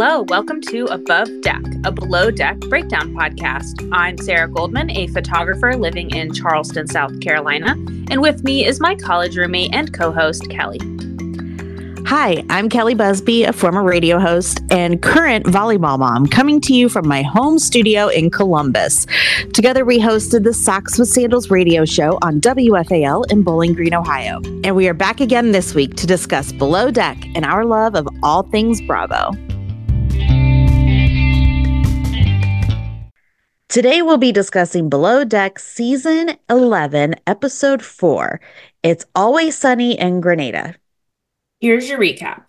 Hello, welcome to Above Deck, a below deck breakdown podcast. I'm Sarah Goldman, a photographer living in Charleston, South Carolina, and with me is my college roommate and co host, Kelli. Hi, I'm Kelli Busby, a former radio host and current volleyball mom, coming to you from my home studio in Columbus. Together, we hosted the Socks with Sandals radio show on WFAL in Bowling Green, Ohio. And we are back again this week to discuss Below Deck and our love of all things Bravo. Today, we'll be discussing Below Deck Season 11, Episode 4. It's Always Sunny in Grenada. Here's your recap.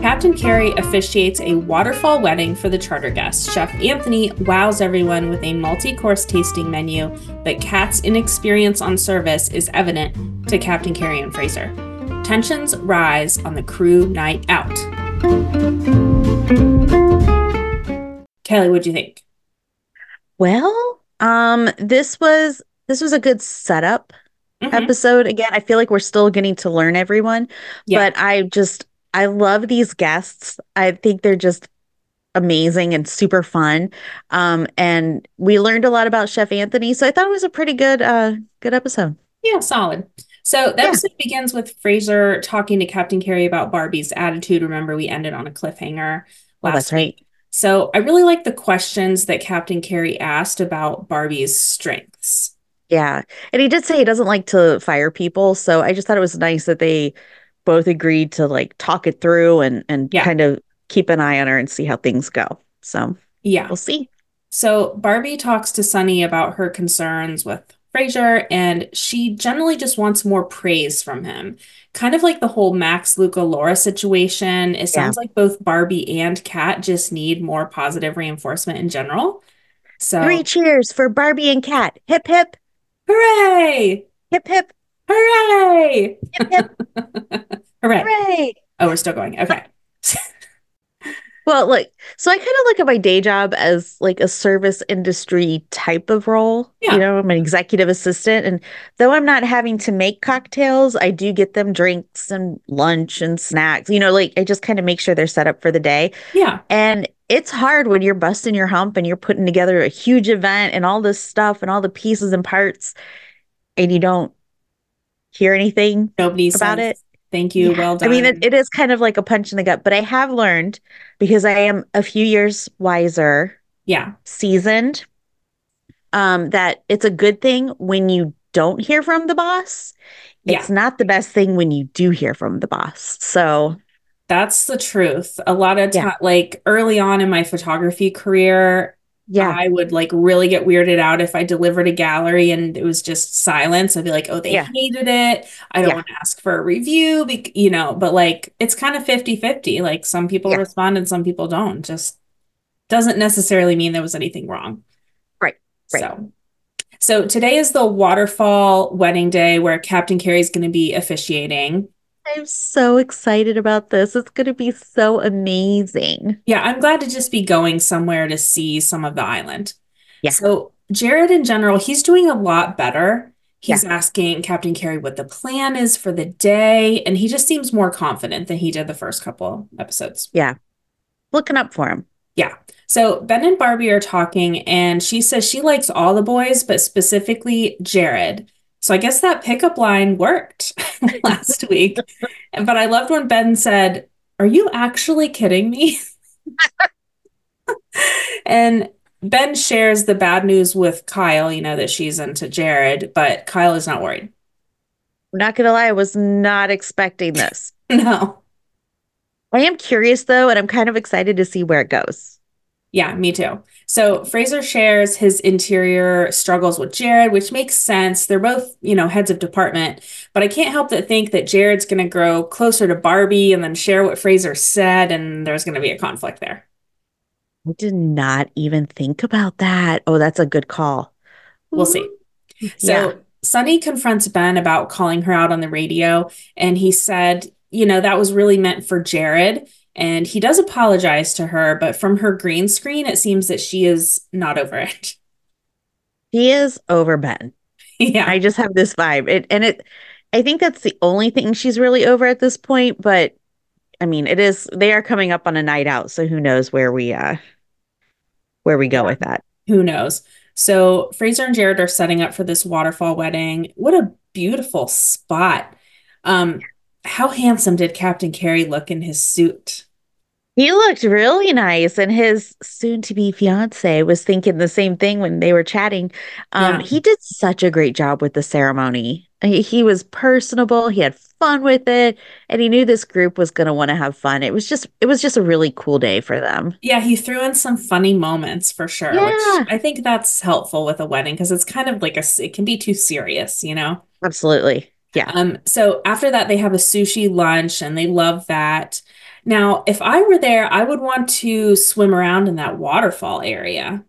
Captain Kerry officiates a waterfall wedding for the charter guests. Chef Anthony wows everyone with a multi course tasting menu, but Cat's inexperience on service is evident to Captain Kerry and Fraser. Tensions rise on the crew night out. Kelli, what do you think? Well, um, this was this was a good setup mm-hmm. episode. Again, I feel like we're still getting to learn everyone, yeah. but I just I love these guests. I think they're just amazing and super fun. Um, and we learned a lot about Chef Anthony, so I thought it was a pretty good uh good episode. Yeah, solid. So the yeah. episode begins with Fraser talking to Captain Kerry about Barbie's attitude. Remember, we ended on a cliffhanger oh, last well, that's week. Right. So I really like the questions that Captain Kerry asked about Barbie's strengths. Yeah. And he did say he doesn't like to fire people. So I just thought it was nice that they both agreed to like talk it through and and yeah. kind of keep an eye on her and see how things go. So yeah. We'll see. So Barbie talks to Sunny about her concerns with Fraser, and she generally just wants more praise from him. Kind of like the whole Max Luca Laura situation. It sounds yeah. like both Barbie and Cat just need more positive reinforcement in general. So three cheers for Barbie and Cat. Hip hip. Hooray! Hip hip. Hooray! Hip hip. Hooray. Hooray. Oh, we're still going. Okay. well, like, so I kind of look at my day job as like a service industry type of role. Yeah. You know, I'm an executive assistant. And though I'm not having to make cocktails, I do get them drinks and lunch and snacks. You know, like I just kind of make sure they're set up for the day. Yeah. And it's hard when you're busting your hump and you're putting together a huge event and all this stuff and all the pieces and parts and you don't hear anything Nobody about says, it. Thank you. Yeah. Well done. I mean, it, it is kind of like a punch in the gut, but I have learned because I am a few years wiser. Yeah. Seasoned. Um, that it's a good thing when you don't hear from the boss. It's yeah. not the best thing when you do hear from the boss. So that's the truth. A lot of time, yeah. like early on in my photography career, yeah, I would like really get weirded out if I delivered a gallery and it was just silence. I'd be like, oh, they yeah. hated it. I don't yeah. want to ask for a review, be- you know, but like it's kind of 50 50. Like some people yeah. respond and some people don't. Just doesn't necessarily mean there was anything wrong. Right. Right. So, so today is the waterfall wedding day where Captain Kerry is going to be officiating. I'm so excited about this. It's going to be so amazing. Yeah, I'm glad to just be going somewhere to see some of the island. Yeah. So, Jared in general, he's doing a lot better. He's yeah. asking Captain Kerry what the plan is for the day, and he just seems more confident than he did the first couple episodes. Yeah. Looking up for him. Yeah. So Ben and Barbie are talking, and she says she likes all the boys, but specifically Jared. So I guess that pickup line worked last week. But I loved when Ben said, Are you actually kidding me? and Ben shares the bad news with Kyle, you know, that she's into Jared, but Kyle is not worried. I'm not going to lie, I was not expecting this. no. I am curious though, and I'm kind of excited to see where it goes. Yeah, me too. So Fraser shares his interior struggles with Jared, which makes sense. They're both, you know, heads of department, but I can't help but think that Jared's going to grow closer to Barbie and then share what Fraser said, and there's going to be a conflict there. I did not even think about that. Oh, that's a good call. We'll see. So yeah. Sunny confronts Ben about calling her out on the radio, and he said, you know, that was really meant for Jared. And he does apologize to her, but from her green screen, it seems that she is not over it. He is over Ben. Yeah. I just have this vibe. It and it I think that's the only thing she's really over at this point, but I mean, it is they are coming up on a night out, so who knows where we uh where we go with that. Who knows? So Fraser and Jared are setting up for this waterfall wedding. What a beautiful spot. Um how handsome did Captain Kerry look in his suit? He looked really nice, and his soon to be fiance was thinking the same thing when they were chatting. Um, yeah. He did such a great job with the ceremony. He, was personable, he had fun with it, and he knew this group was going to want to have fun. It was just, it was just a really cool day for them. Yeah, he threw in some funny moments for sure, yeah. which I think that's helpful with a wedding because it's kind of like a, it can be too serious, you know? Absolutely. Yeah. Um, so after that, they have a sushi lunch and they love that. Now, if I were there, I would want to swim around in that waterfall area.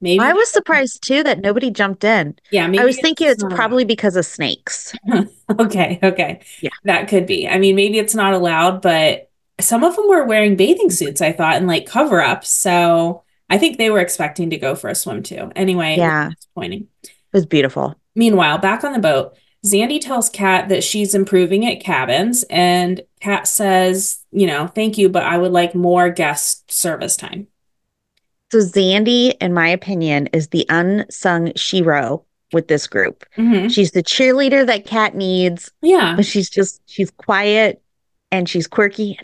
Maybe I was surprised too that nobody jumped in. Yeah, I was thinking it's, it's probably because of snakes. okay, okay. Yeah. That could be. I mean, maybe it's not allowed, but some of them were wearing bathing suits, I thought, and like cover ups. So I think they were expecting to go for a swim too. Anyway, yeah. disappointing. It was beautiful. Meanwhile, back on the boat, Xandi tells Cat that she's improving at cabins, and Cat says, you know, thank you, but I would like more guest service time. So Xandi, in my opinion, is the unsung shero with this group. Mm-hmm. She's the cheerleader that Cat needs. Yeah. But she's just she's quiet and she's quirky.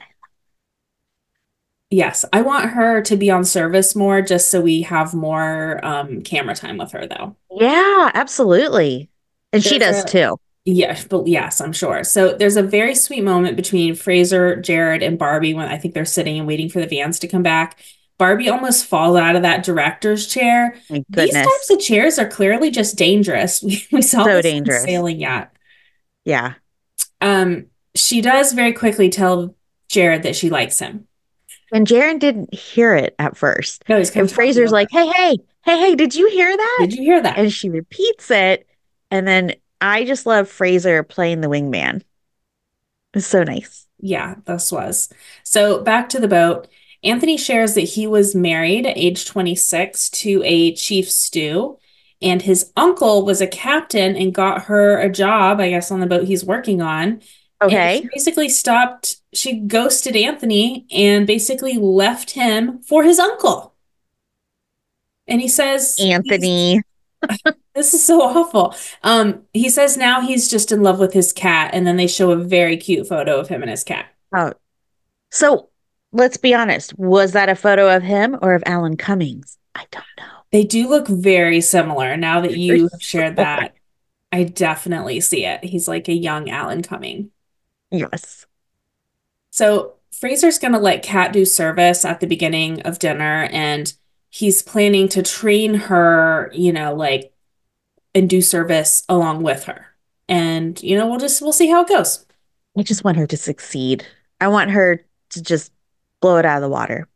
Yes, I want her to be on service more just so we have more um, camera time with her though. Yeah, absolutely. And she does a, too. Yes, but yes, I'm sure. So there's a very sweet moment between Fraser, Jared, and Barbie when I think they're sitting and waiting for the vans to come back. Barbie almost falls out of that director's chair. These types of chairs are clearly just dangerous. We, we saw so this dangerous. sailing yacht. Yeah. Um, she does very quickly tell Jared that she likes him. And Jared didn't hear it at first. No, he's and Fraser's like, "Hey, hey, hey, hey! Did you hear that? Did you hear that?" And she repeats it, and then I just love Fraser playing the wingman. It's so nice. Yeah, this was. So back to the boat. Anthony shares that he was married at age 26 to a chief stew, and his uncle was a captain and got her a job, I guess, on the boat he's working on. Okay. basically stopped, she ghosted Anthony and basically left him for his uncle. And he says, Anthony. This is so awful. Um, he says now he's just in love with his cat, and then they show a very cute photo of him and his cat. Oh, so let's be honest. Was that a photo of him or of Alan Cummings? I don't know. They do look very similar. Now that you have shared that, I definitely see it. He's like a young Alan Cumming. Yes. So Fraser's going to let Cat do service at the beginning of dinner, and he's planning to train her, you know, like and do service along with her. And, you know, we'll just we'll see how it goes. I just want her to succeed. I want her to just blow it out of the water.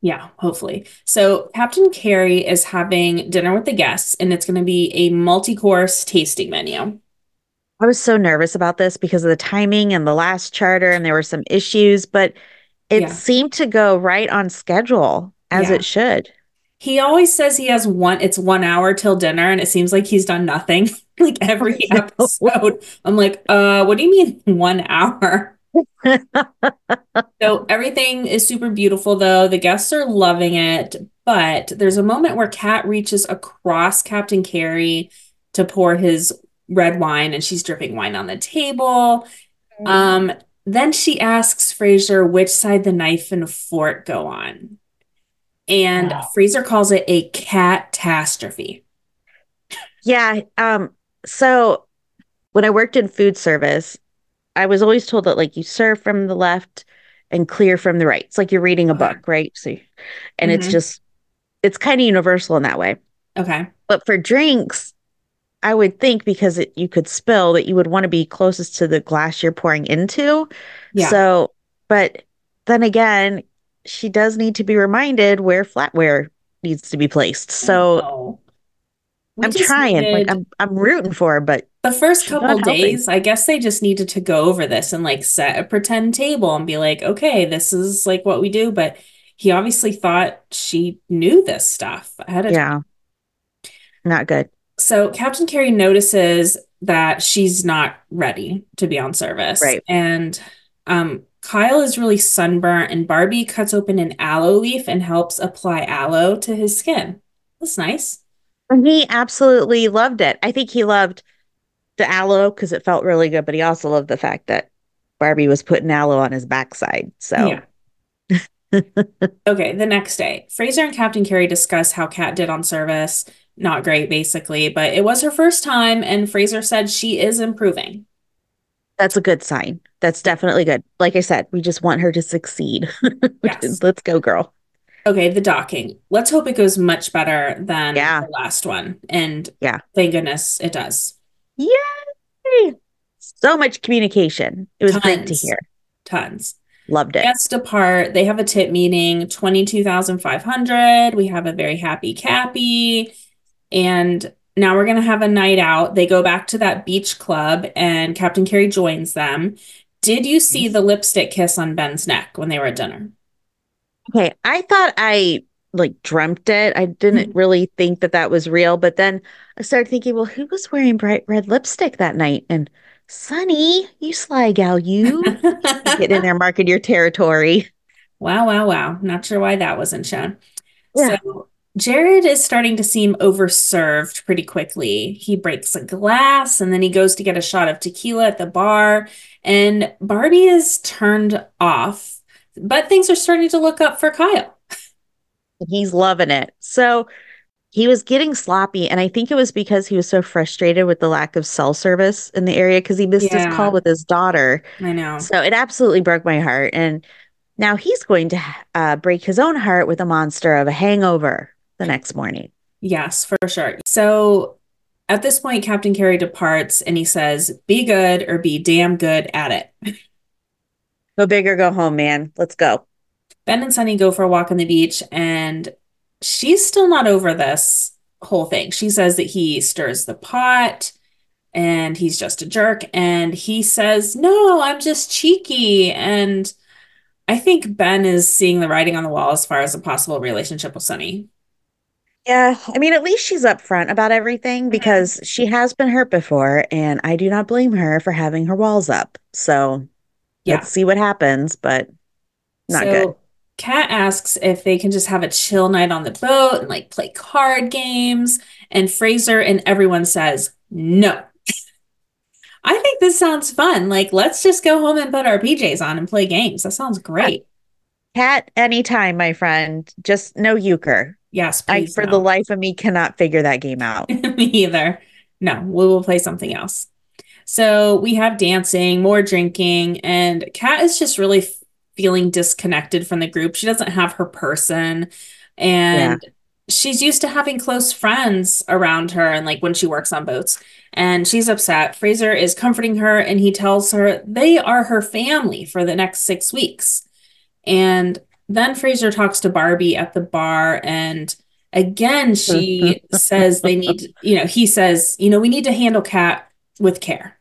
Yeah, hopefully. So Captain Kerry is having dinner with the guests, and it's going to be a multi-course tasting menu. I was so nervous about this because of the timing and the last charter, and there were some issues, but it yeah. seemed to go right on schedule as yeah. it should. He always says he has one, it's one hour till dinner, and it seems like he's done nothing. like every episode. I'm like, uh, what do you mean one hour? so everything is super beautiful though. The guests are loving it, but there's a moment where Cat reaches across Captain Kerry to pour his red wine and she's dripping wine on the table. Mm. Um, then she asks Fraser which side the knife and fork go on. And wow. Fraser calls it a catastrophe. Yeah. Um, so when I worked in food service, I was always told that like you serve from the left and clear from the right. It's like you're reading a okay. book, right? So, and mm-hmm. it's just, it's kind of universal in that way. Okay. But for drinks, I would think because it, you could spill that you would want to be closest to the glass you're pouring into. Yeah. So, but then again, she does need to be reminded where flatware needs to be placed. So I'm trying. Needed, like I'm I'm rooting for her, but the first couple days, I guess they just needed to go over this and like set a pretend table and be like, okay, this is like what we do. But he obviously thought she knew this stuff ahead of yeah. Time. Not good. So Captain Kerry notices that she's not ready to be on service. Right. And um, Kyle is really sunburnt, and Barbie cuts open an aloe leaf and helps apply aloe to his skin. That's nice. And he absolutely loved it. I think he loved the aloe because it felt really good, but he also loved the fact that Barbie was putting aloe on his backside. So. Yeah. okay, the next day, Fraser and Captain Kerry discuss how Cat did on service not great, basically, but it was her first time, and Fraser said she is improving. That's a good sign. That's definitely good. Like I said, we just want her to succeed. Yes. Let's go, girl. Okay, the docking. Let's hope it goes much better than yeah. the last one. And yeah, thank goodness it does. Yay! So much communication. It was Tons. great to hear. Tons. Loved it. Guest apart. They have a tip meeting, 22,500. We have a very happy Cappy. And now we're going to have a night out. They go back to that beach club and Captain Kerry joins them. Did you see the lipstick kiss on Ben's neck when they were at dinner? Okay, I thought I like dreamt it. I didn't mm-hmm. really think that that was real, but then I started thinking, well, who was wearing bright red lipstick that night? And Sunny, you sly gal, you get in there, marking your territory. Wow, wow, wow. Not sure why that wasn't shown. Yeah. So Jared is starting to seem overserved pretty quickly. He breaks a glass and then he goes to get a shot of tequila at the bar, and Barbie is turned off. But things are starting to look up for Kyle. He's loving it. So he was getting sloppy, and I think it was because he was so frustrated with the lack of cell service in the area because he missed yeah. his call with his daughter. I know. So it absolutely broke my heart. And now he's going to uh, break his own heart with a monster of a hangover the next morning. Yes, for sure. So at this point, Captain Kerry departs and he says, Be good or be damn good at it. Go big or go home, man. Let's go. Ben and Sunny go for a walk on the beach, and she's still not over this whole thing. She says that he stirs the pot and he's just a jerk. And he says, No, I'm just cheeky. And I think Ben is seeing the writing on the wall as far as a possible relationship with Sunny. Yeah, I mean, at least she's upfront about everything mm-hmm. because she has been hurt before, and I do not blame her for having her walls up. So yeah. let's see what happens, but not so, good. Cat asks if they can just have a chill night on the boat and like play card games, and Fraser and everyone says no. I think this sounds fun. Like, let's just go home and put our PJs on and play games. That sounds great. Cat, anytime, my friend. Just no euchre. Yes, I for no. the life of me cannot figure that game out. me either. No, we will play something else. So we have dancing, more drinking, and Cat is just really f- feeling disconnected from the group. She doesn't have her person, and yeah. she's used to having close friends around her, and like when she works on boats, and she's upset. Fraser is comforting her, and he tells her they are her family for the next six weeks. And then Fraser talks to Barbie at the bar and again she says they need you know he says you know we need to handle cat with care.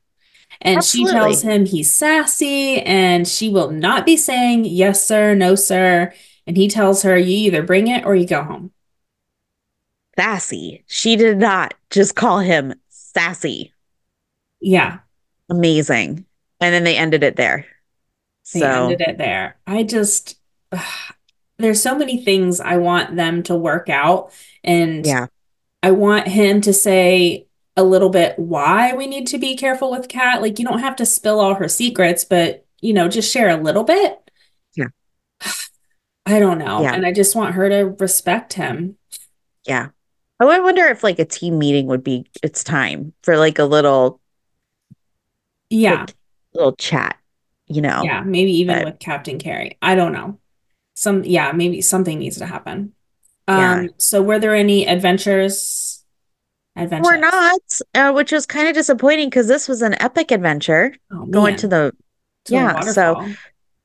And Absolutely. she tells him he's sassy and she will not be saying yes sir no sir. And he tells her you either bring it or you go home. Sassy. She did not just call him sassy. Yeah. Amazing. And then they ended it there. They so. ended it there. I just there's so many things I want them to work out. And yeah, I want him to say a little bit why we need to be careful with Cat. Like you don't have to spill all her secrets, but you know, just share a little bit. Yeah. I don't know. Yeah. And I just want her to respect him. Yeah. Oh, I wonder if like a team meeting would be it's time for like a little yeah, like, little chat, you know. Yeah, maybe even but, with Captain Kerry. I don't know some yeah maybe something needs to happen. Um yeah. so were there any adventures? Adventures. We're not uh, which was kind of disappointing because this was an epic adventure oh, going to the to yeah so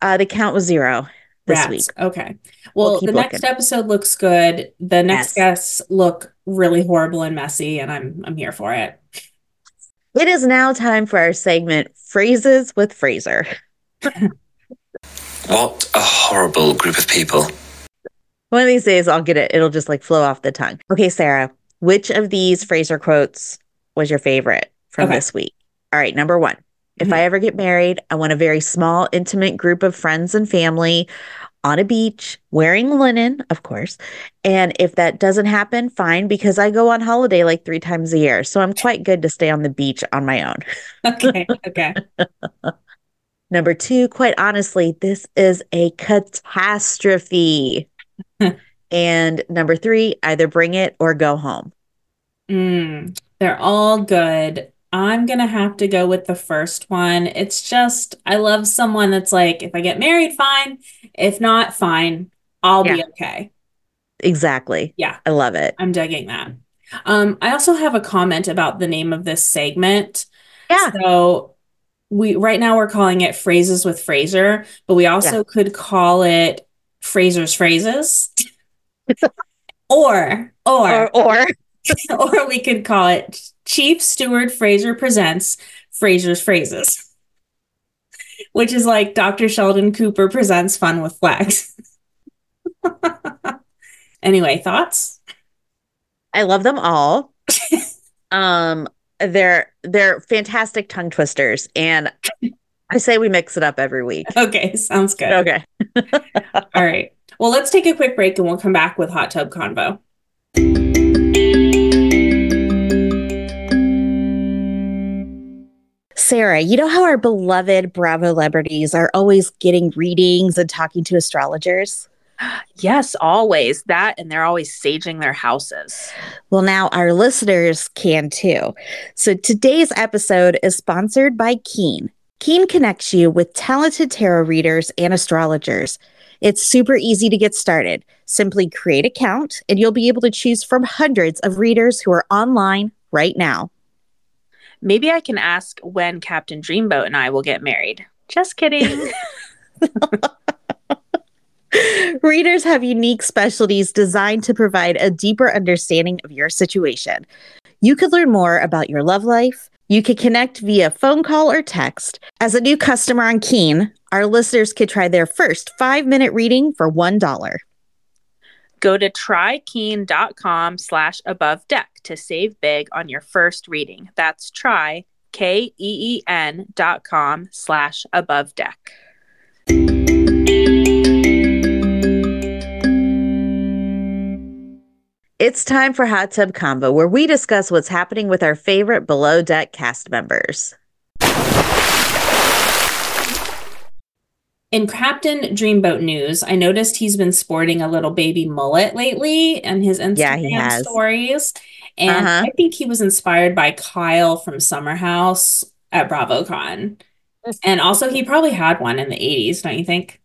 uh the count was zero this Rats. week. Okay. Well we'll the looking. next episode looks good. The next yes. guests look really horrible and messy and i'm i'm here for it. It is now time for our segment phrases with fraser What a horrible group of people. One of these days I'll get it. It'll just like flow off the tongue. Okay, Sarah, which of these Fraser quotes was your favorite from okay. this week. All right, number one. If mm-hmm. I ever get married, I want a very small, intimate group of friends and family on a beach wearing linen, of course. And if that doesn't happen, fine, because I go on holiday like three times a year. So I'm quite good to stay on the beach on my own. Okay. Okay. Number two, quite honestly, this is a catastrophe. and number three, either bring it or go home. Mm, they're all good. I'm going to have to go with the first one. It's just, I love someone that's like, if I get married, fine. If not, fine. I'll yeah. be okay. Exactly. Yeah. I love it. I'm digging that. Um, I also have a comment about the name of this segment. Yeah. So we right now we're calling it phrases with Fraser, but we also yeah. could call it Fraser's phrases. or or or or, or we could call it Chief Steward Fraser presents Fraser's phrases. Which is like Dr. Sheldon Cooper presents Fun with Flags. anyway, thoughts? I love them all. um they're they're fantastic tongue twisters and I say we mix it up every week. Okay, sounds good. Okay. All right. Well, let's take a quick break and we'll come back with Hot Tub Convo. Sarah, you know how our beloved Bravo celebrities are always getting readings and talking to astrologers? Yes, always. That and they're always saging their houses. Well, now our listeners can too. So today's episode is sponsored by Keen. Keen connects you with talented tarot readers and astrologers. It's super easy to get started. Simply create an account and you'll be able to choose from hundreds of readers who are online right now. Maybe I can ask when Captain Dreamboat and I will get married. Just kidding. Readers have unique specialties designed to provide a deeper understanding of your situation. You could learn more about your love life. You could connect via phone call or text. As a new customer on Keen, our listeners could try their first five minute reading for $1. Go to trykeen.com slash above deck to save big on your first reading. That's try, K E E N dot com slash above deck. It's time for Hot Tub Convo, where we discuss what's happening with our favorite below deck cast members. In Captain Dreamboat news, I noticed he's been sporting a little baby mullet lately in his Instagram yeah, stories. And uh-huh. I think he was inspired by Kyle from Summer House at BravoCon. And also, he probably had one in the 80s, don't you think?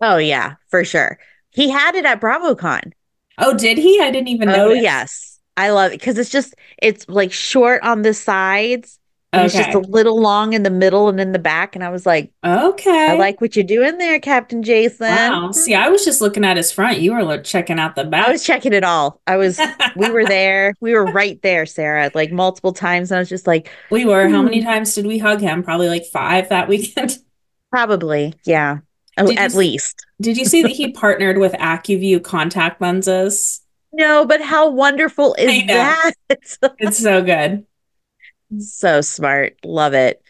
Oh, yeah, for sure. He had it at BravoCon. Oh, did he? I didn't even know. Oh, yes. I love it because it's just it's like short on the sides. Okay. It's just a little long in the middle and in the back. And I was like, okay. I like what you're doing there, Captain Jason. Wow. See, I was just looking at his front. You were checking out the back. I was checking it all. I was, we were there. We were right there, Sarah, like multiple times. And I was just like, we were. Hmm. How many hmm. times did we hug him? Probably like five that weekend. Probably. Yeah. Did at least. Did you see that he partnered with Acuvue contact lenses? No, but how wonderful is that? it's so good. So smart. Love it.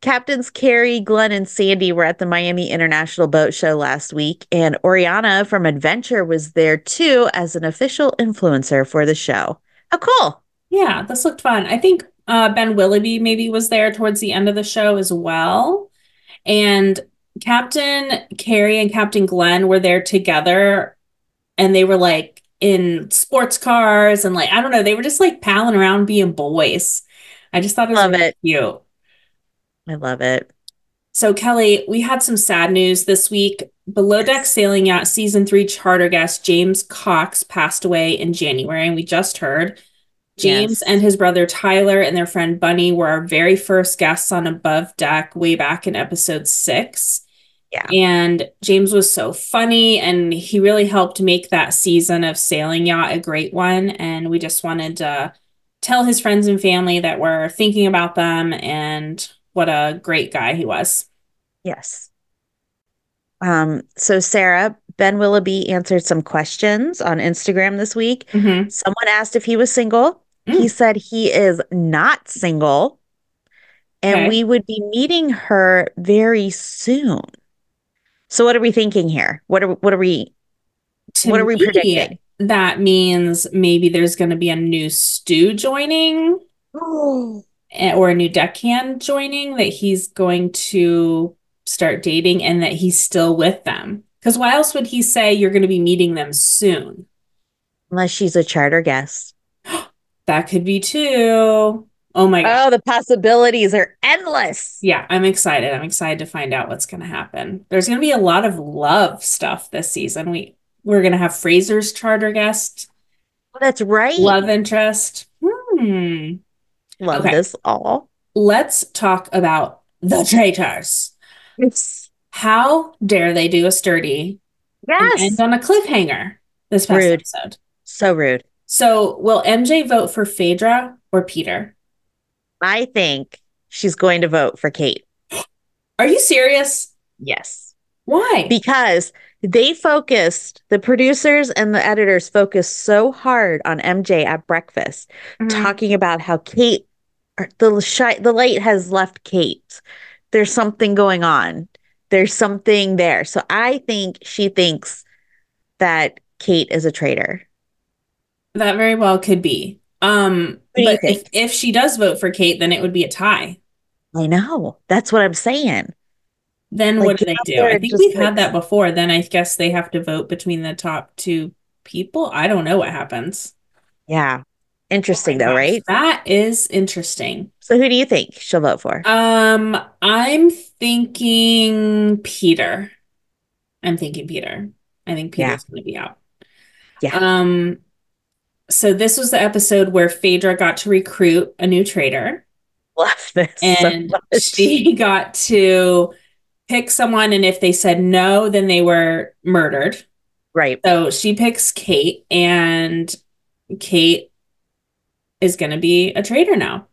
Captains Kerry, Glenn, and Sandy were at the Miami International Boat Show last week, and Oriana from Adventure was there too as an official influencer for the show. How cool! Yeah, this looked fun. I think uh, Ben Willoughby maybe was there towards the end of the show as well. And Captain Kerry and Captain Glenn were there together and they were like in sports cars and like I don't know, they were just like palling around being boys. I just thought it was love really it. cute. I love it. So Kelli, we had some sad news this week. Below Deck Sailing Yacht season three charter guest James Cox passed away in January, and we just heard. James yes. and his brother Tyler and their friend Bunny were our very first guests on Above Deck way back in episode six. Yeah. And James was so funny and he really helped make that season of Sailing Yacht a great one. And we just wanted to tell his friends and family that we're thinking about them and what a great guy he was. Yes. Um, so Sarah, Ben Willoughby answered some questions on Instagram this week. Mm-hmm. Someone asked if he was single. Mm. He said he is not single and okay. we would be meeting her very soon. So what are we thinking here? What are what are we to what are we predicting? That means maybe there's going to be a new stew joining. Oh. Or a new deckhand joining that he's going to start dating and that he's still with them. Because why else would he say you're going to be meeting them soon? Unless she's a charter guest. that could be too. Oh my god. Oh, the possibilities are endless. Yeah, I'm excited. I'm excited to find out what's going to happen. There's going to be a lot of love stuff this season. We we're going to have Fraser's charter guest. Oh, that's right. Love interest. Hmm. Love okay. this all. Let's talk about the traitors. Yes. How dare they do a sturdy yes. and end on a cliffhanger this past rude. episode? So rude. So will MJ vote for Phaedra or Peter? I think she's going to vote for Kate. Are you serious? Yes. Why? Because they focused, the producers and the editors focused so hard on MJ at breakfast, mm-hmm. talking about how Kate, the shy, the light has left Kate. There's something going on. There's something there. So I think she thinks that Kate is a traitor. That very well could be. Um, but if, if she does vote for Kate, then it would be a tie. I know. That's what I'm saying. Then like, what do they do? I think we've like, had that before. Then I guess they have to vote between the top two people. I don't know what happens. Yeah. Interesting oh though, gosh, right? That is interesting. So who do you think she'll vote for? Um, I'm thinking Peter. I'm thinking Peter. I think Peter's yeah. going to be out. Yeah. Um, so this was the episode where Phaedra got to recruit a new traitor. Love this. And so she got to pick someone, and if they said no, then they were murdered. Right. So she picks Kate, and Kate is going to be a traitor now.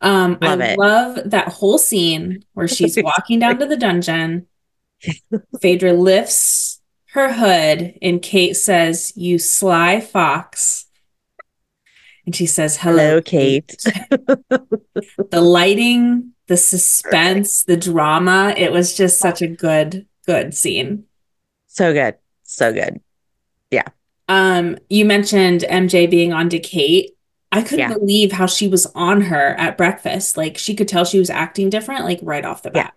Um, love I it. love that whole scene where she's walking down to the dungeon. Phaedra lifts her hood, and Kate says, You sly fox. And she says, Hello, Hello Kate. the lighting, the suspense, the drama, it was just such a good, good scene. So good. So good. Yeah. Um, you mentioned MJ being on to Kate. I couldn't yeah. believe how she was on her at breakfast. Like she could tell she was acting different, like right off the bat.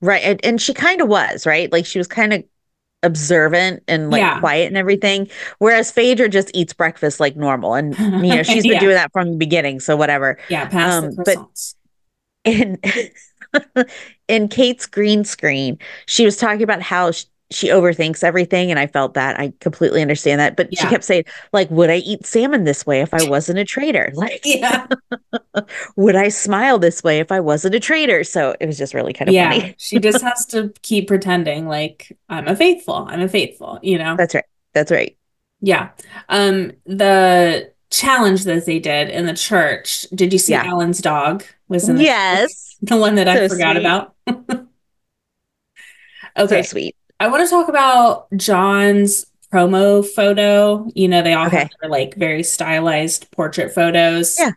Yeah. Right. And, and she kind of was, right? Like she was kind of observant and like yeah. quiet and everything. Whereas Phaedra just eats breakfast like normal. And you know, she's been yeah. doing that from the beginning. So whatever. Yeah, pass um, But in in Kate's green screen, she was talking about how she, she overthinks everything and i felt that. I completely understand that but yeah. she kept saying like would i eat salmon this way if i wasn't a traitor like yeah. Would i smile this way if i wasn't a traitor so it was just really kind of yeah, funny. She just has to keep pretending like i'm a faithful i'm a faithful you know? That's right. That's right. Yeah. Um the challenge that they did in the church did you see yeah. alan's dog? Was in the yes. Church? the one that so i forgot sweet. about? Okay. So sweet I want to talk about John's promo photo. You know, they all okay. have their like very stylized portrait photos. Yeah.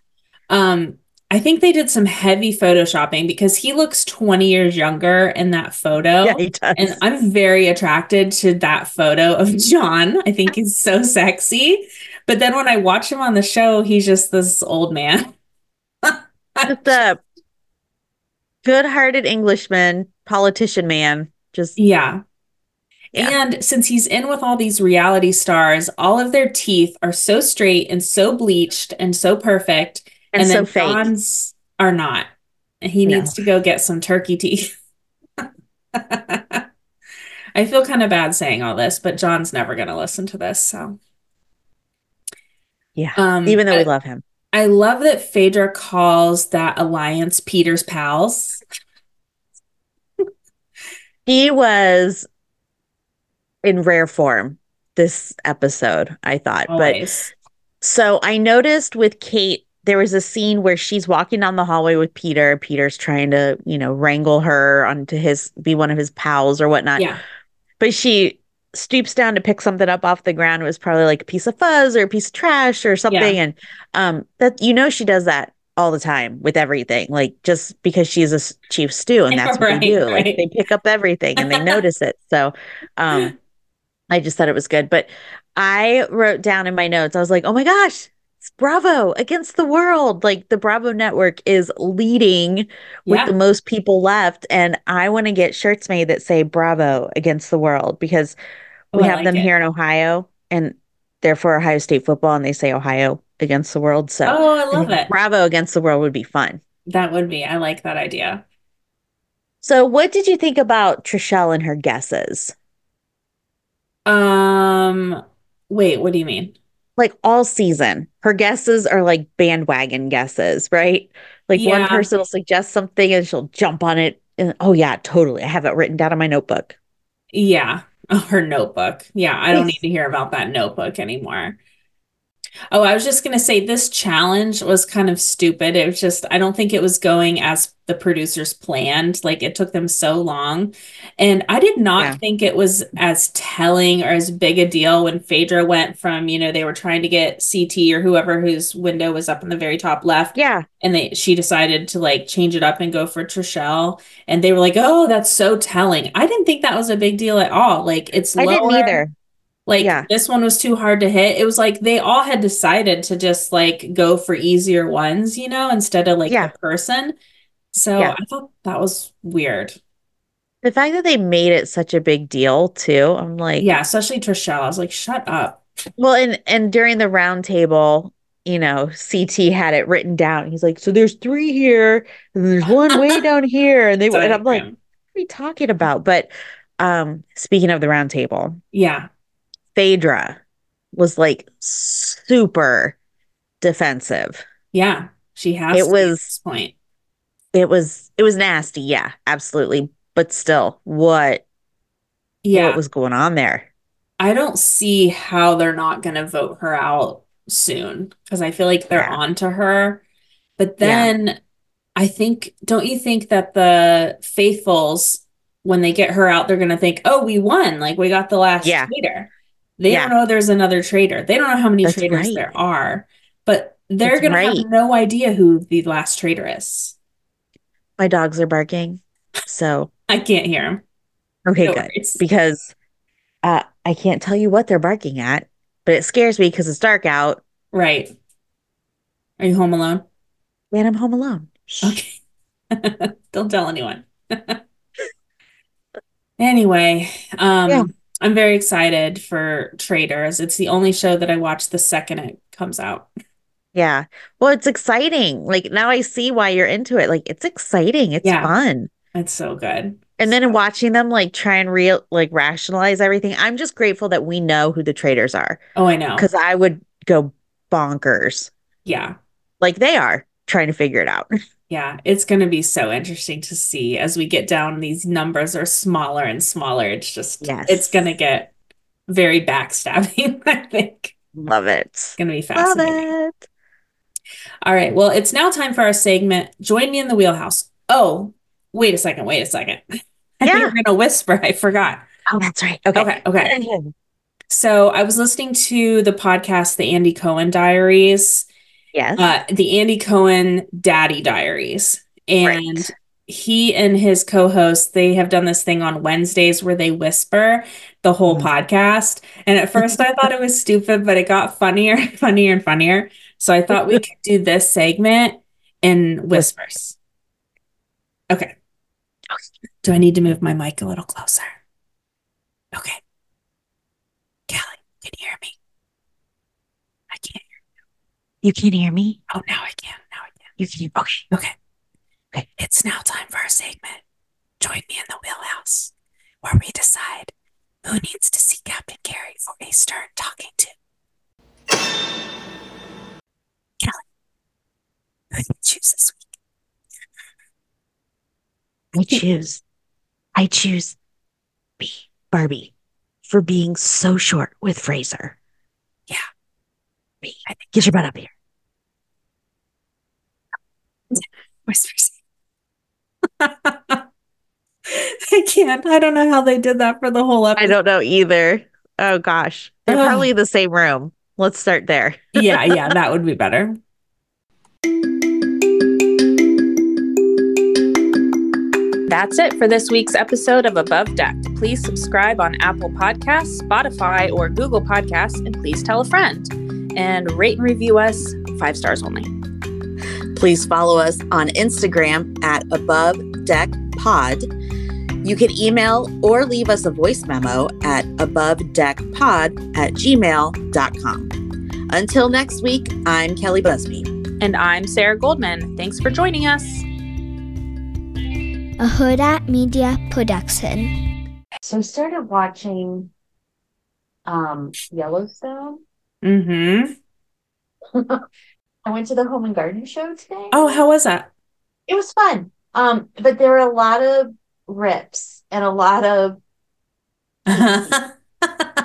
Um, I think they did some heavy photoshopping because he looks 20 years younger in that photo. Yeah, he does. And I'm very attracted to that photo of John. I think he's so sexy. But then when I watch him on the show, he's just this old man. the good-hearted Englishman, politician man. Just yeah. Yeah. And since he's in with all these reality stars, all of their teeth are so straight and so bleached and so perfect. And, and so then John's are not. He no. needs to go get some turkey teeth. I feel kind of bad saying all this, but John's never going to listen to this. So, yeah. Um, Even though I, we love him. I love that Phaedra calls that alliance Peter's pals. he was in rare form this episode, I thought. Always. But so I noticed with Kate, there was a scene where she's walking down the hallway with Peter. Peter's trying to, you know, wrangle her onto his, be one of his pals or whatnot. Yeah. But she stoops down to pick something up off the ground. It was probably like a piece of fuzz or a piece of trash or something. Yeah. And um, that you know she does that all the time with everything. Like just because she's a chief stew and that's what they do. Right. Like they pick up everything and they notice it. So um, I just thought it was good. But I wrote down in my notes, I was like, oh my gosh, it's Bravo against the world. Like the Bravo network is leading with yeah. the most people left. And I want to get shirts made that say Bravo against the world because oh, we oh, have like them it. here in Ohio and they're for Ohio State football and they say Ohio against the world. So Oh, I love I it. Bravo against the world would be fun. That would be. I like that idea. So what did you think about Trishelle and her guesses? Um wait, what do you mean? like all season. Her guesses are like bandwagon guesses, right? Like yeah. one person will suggest something and she'll jump on it. And oh, yeah, totally. I have it written down in my notebook. Yeah. Her notebook. Yeah. I don't need to hear about that notebook anymore. Oh, I was just going to say this challenge was kind of stupid. It was just, I don't think it was going as the producers planned. Like it took them so long. And I did not yeah. think it was as telling or as big a deal when Phaedra went from, you know, they were trying to get CT or whoever whose window was up in the very top left. Yeah. And they she decided to like change it up and go for Trishelle. And they were like, oh, that's so telling. I didn't think that was a big deal at all. Like it's I didn't either like yeah. this one was too hard to hit. It was like they all had decided to just like go for easier ones, you know, instead of like yeah. the person. So yeah. I thought that was weird. The fact that they made it such a big deal too, I'm like, yeah, especially Trishelle. I was like, shut up. Well, and and during the round table, you know, CT had it written down. He's like, so there's three here, and there's one way down here, and they and I'm like, what are we talking about? But um, speaking of the round table, yeah, Phaedra was like super defensive. Yeah, she has. It was point. It was it was nasty. Yeah, absolutely. But still, what? Yeah, what was going on there? I don't see how they're not going to vote her out soon because I feel like they're yeah. on to her. But then yeah. I think, don't you think that the faithfuls, when they get her out, they're going to think, oh, we won. Like we got the last yeah. leader. They yeah. don't know there's another traitor. They don't know how many That's traitors right. there are, but they're right. to have no idea who the last traitor is. My dogs are barking, so I can't hear them. Okay, no good. Worries. Because uh, I can't tell you what they're barking at, but it scares me because it's dark out. Right. Are you home alone? And I'm home alone. Okay. don't tell anyone. anyway, um, yeah. I'm very excited for Traitors. It's the only show that I watch the second it comes out. Yeah. Well, it's exciting. Like now I see why you're into it. Like it's exciting. It's yeah. fun. It's so good. And then watching them like try and real like rationalize everything. I'm just grateful that we know who the traitors are. Oh, I know. Cuz I would go bonkers. Yeah. Like they are trying to figure it out. Yeah, it's going to be so interesting to see as we get down. These numbers are smaller and smaller. It's just, yes. it's going to get very backstabbing, I think. Love it. It's going to be fascinating. All right. Well, it's now time for our segment. Join me in the wheelhouse. Oh, wait a second. Wait a second. I yeah. think we're going to whisper. I forgot. Oh, that's right. Okay. Okay. Okay. so I was listening to the podcast, The Andy Cohen Diaries Yes. Uh, the Andy Cohen Daddy Diaries. And right. he and his co host, they have done this thing on Wednesdays where they whisper the whole mm-hmm. podcast. And at first I thought it was stupid, but it got funnier and funnier and funnier. So I thought we could do this segment in whispers. Okay. Do I need to move my mic a little closer? Okay. Kelli, can you hear me? You can't hear me? Oh, now I can. Now I can. You can. Hear me Okay. Okay. Okay. It's now time for our segment. Join me in the wheelhouse, where we decide who needs to see Captain Kerry for a stern talking to. Kelli, who do you choose this week? I choose. I choose B. Barbie for being so short with Fraser. Yeah. B. Get your butt up here. Whispers. I can't can't. I don't know how they did that for the whole episode. I don't know either. Oh gosh. They're Ugh. probably the same room. Let's start there. yeah, yeah, that would be better. That's it for this week's episode of Above Deck. Please subscribe on Apple Podcasts, Spotify, or Google Podcasts, and please tell a friend. And rate and review us five stars only. Please follow us on Instagram at Above Deck Pod. You can email or leave us a voice memo at abovedeckpod at gmail.com. Until next week, I'm Kelli Busby. And I'm Sarah Goldman. Thanks for joining us. A Hurrdat Media Production. So I started watching um, Yellowstone. Mm-hmm. I went to the Home and Garden show today. Oh, how was that? It was fun. Um, but there were a lot of rips and a lot of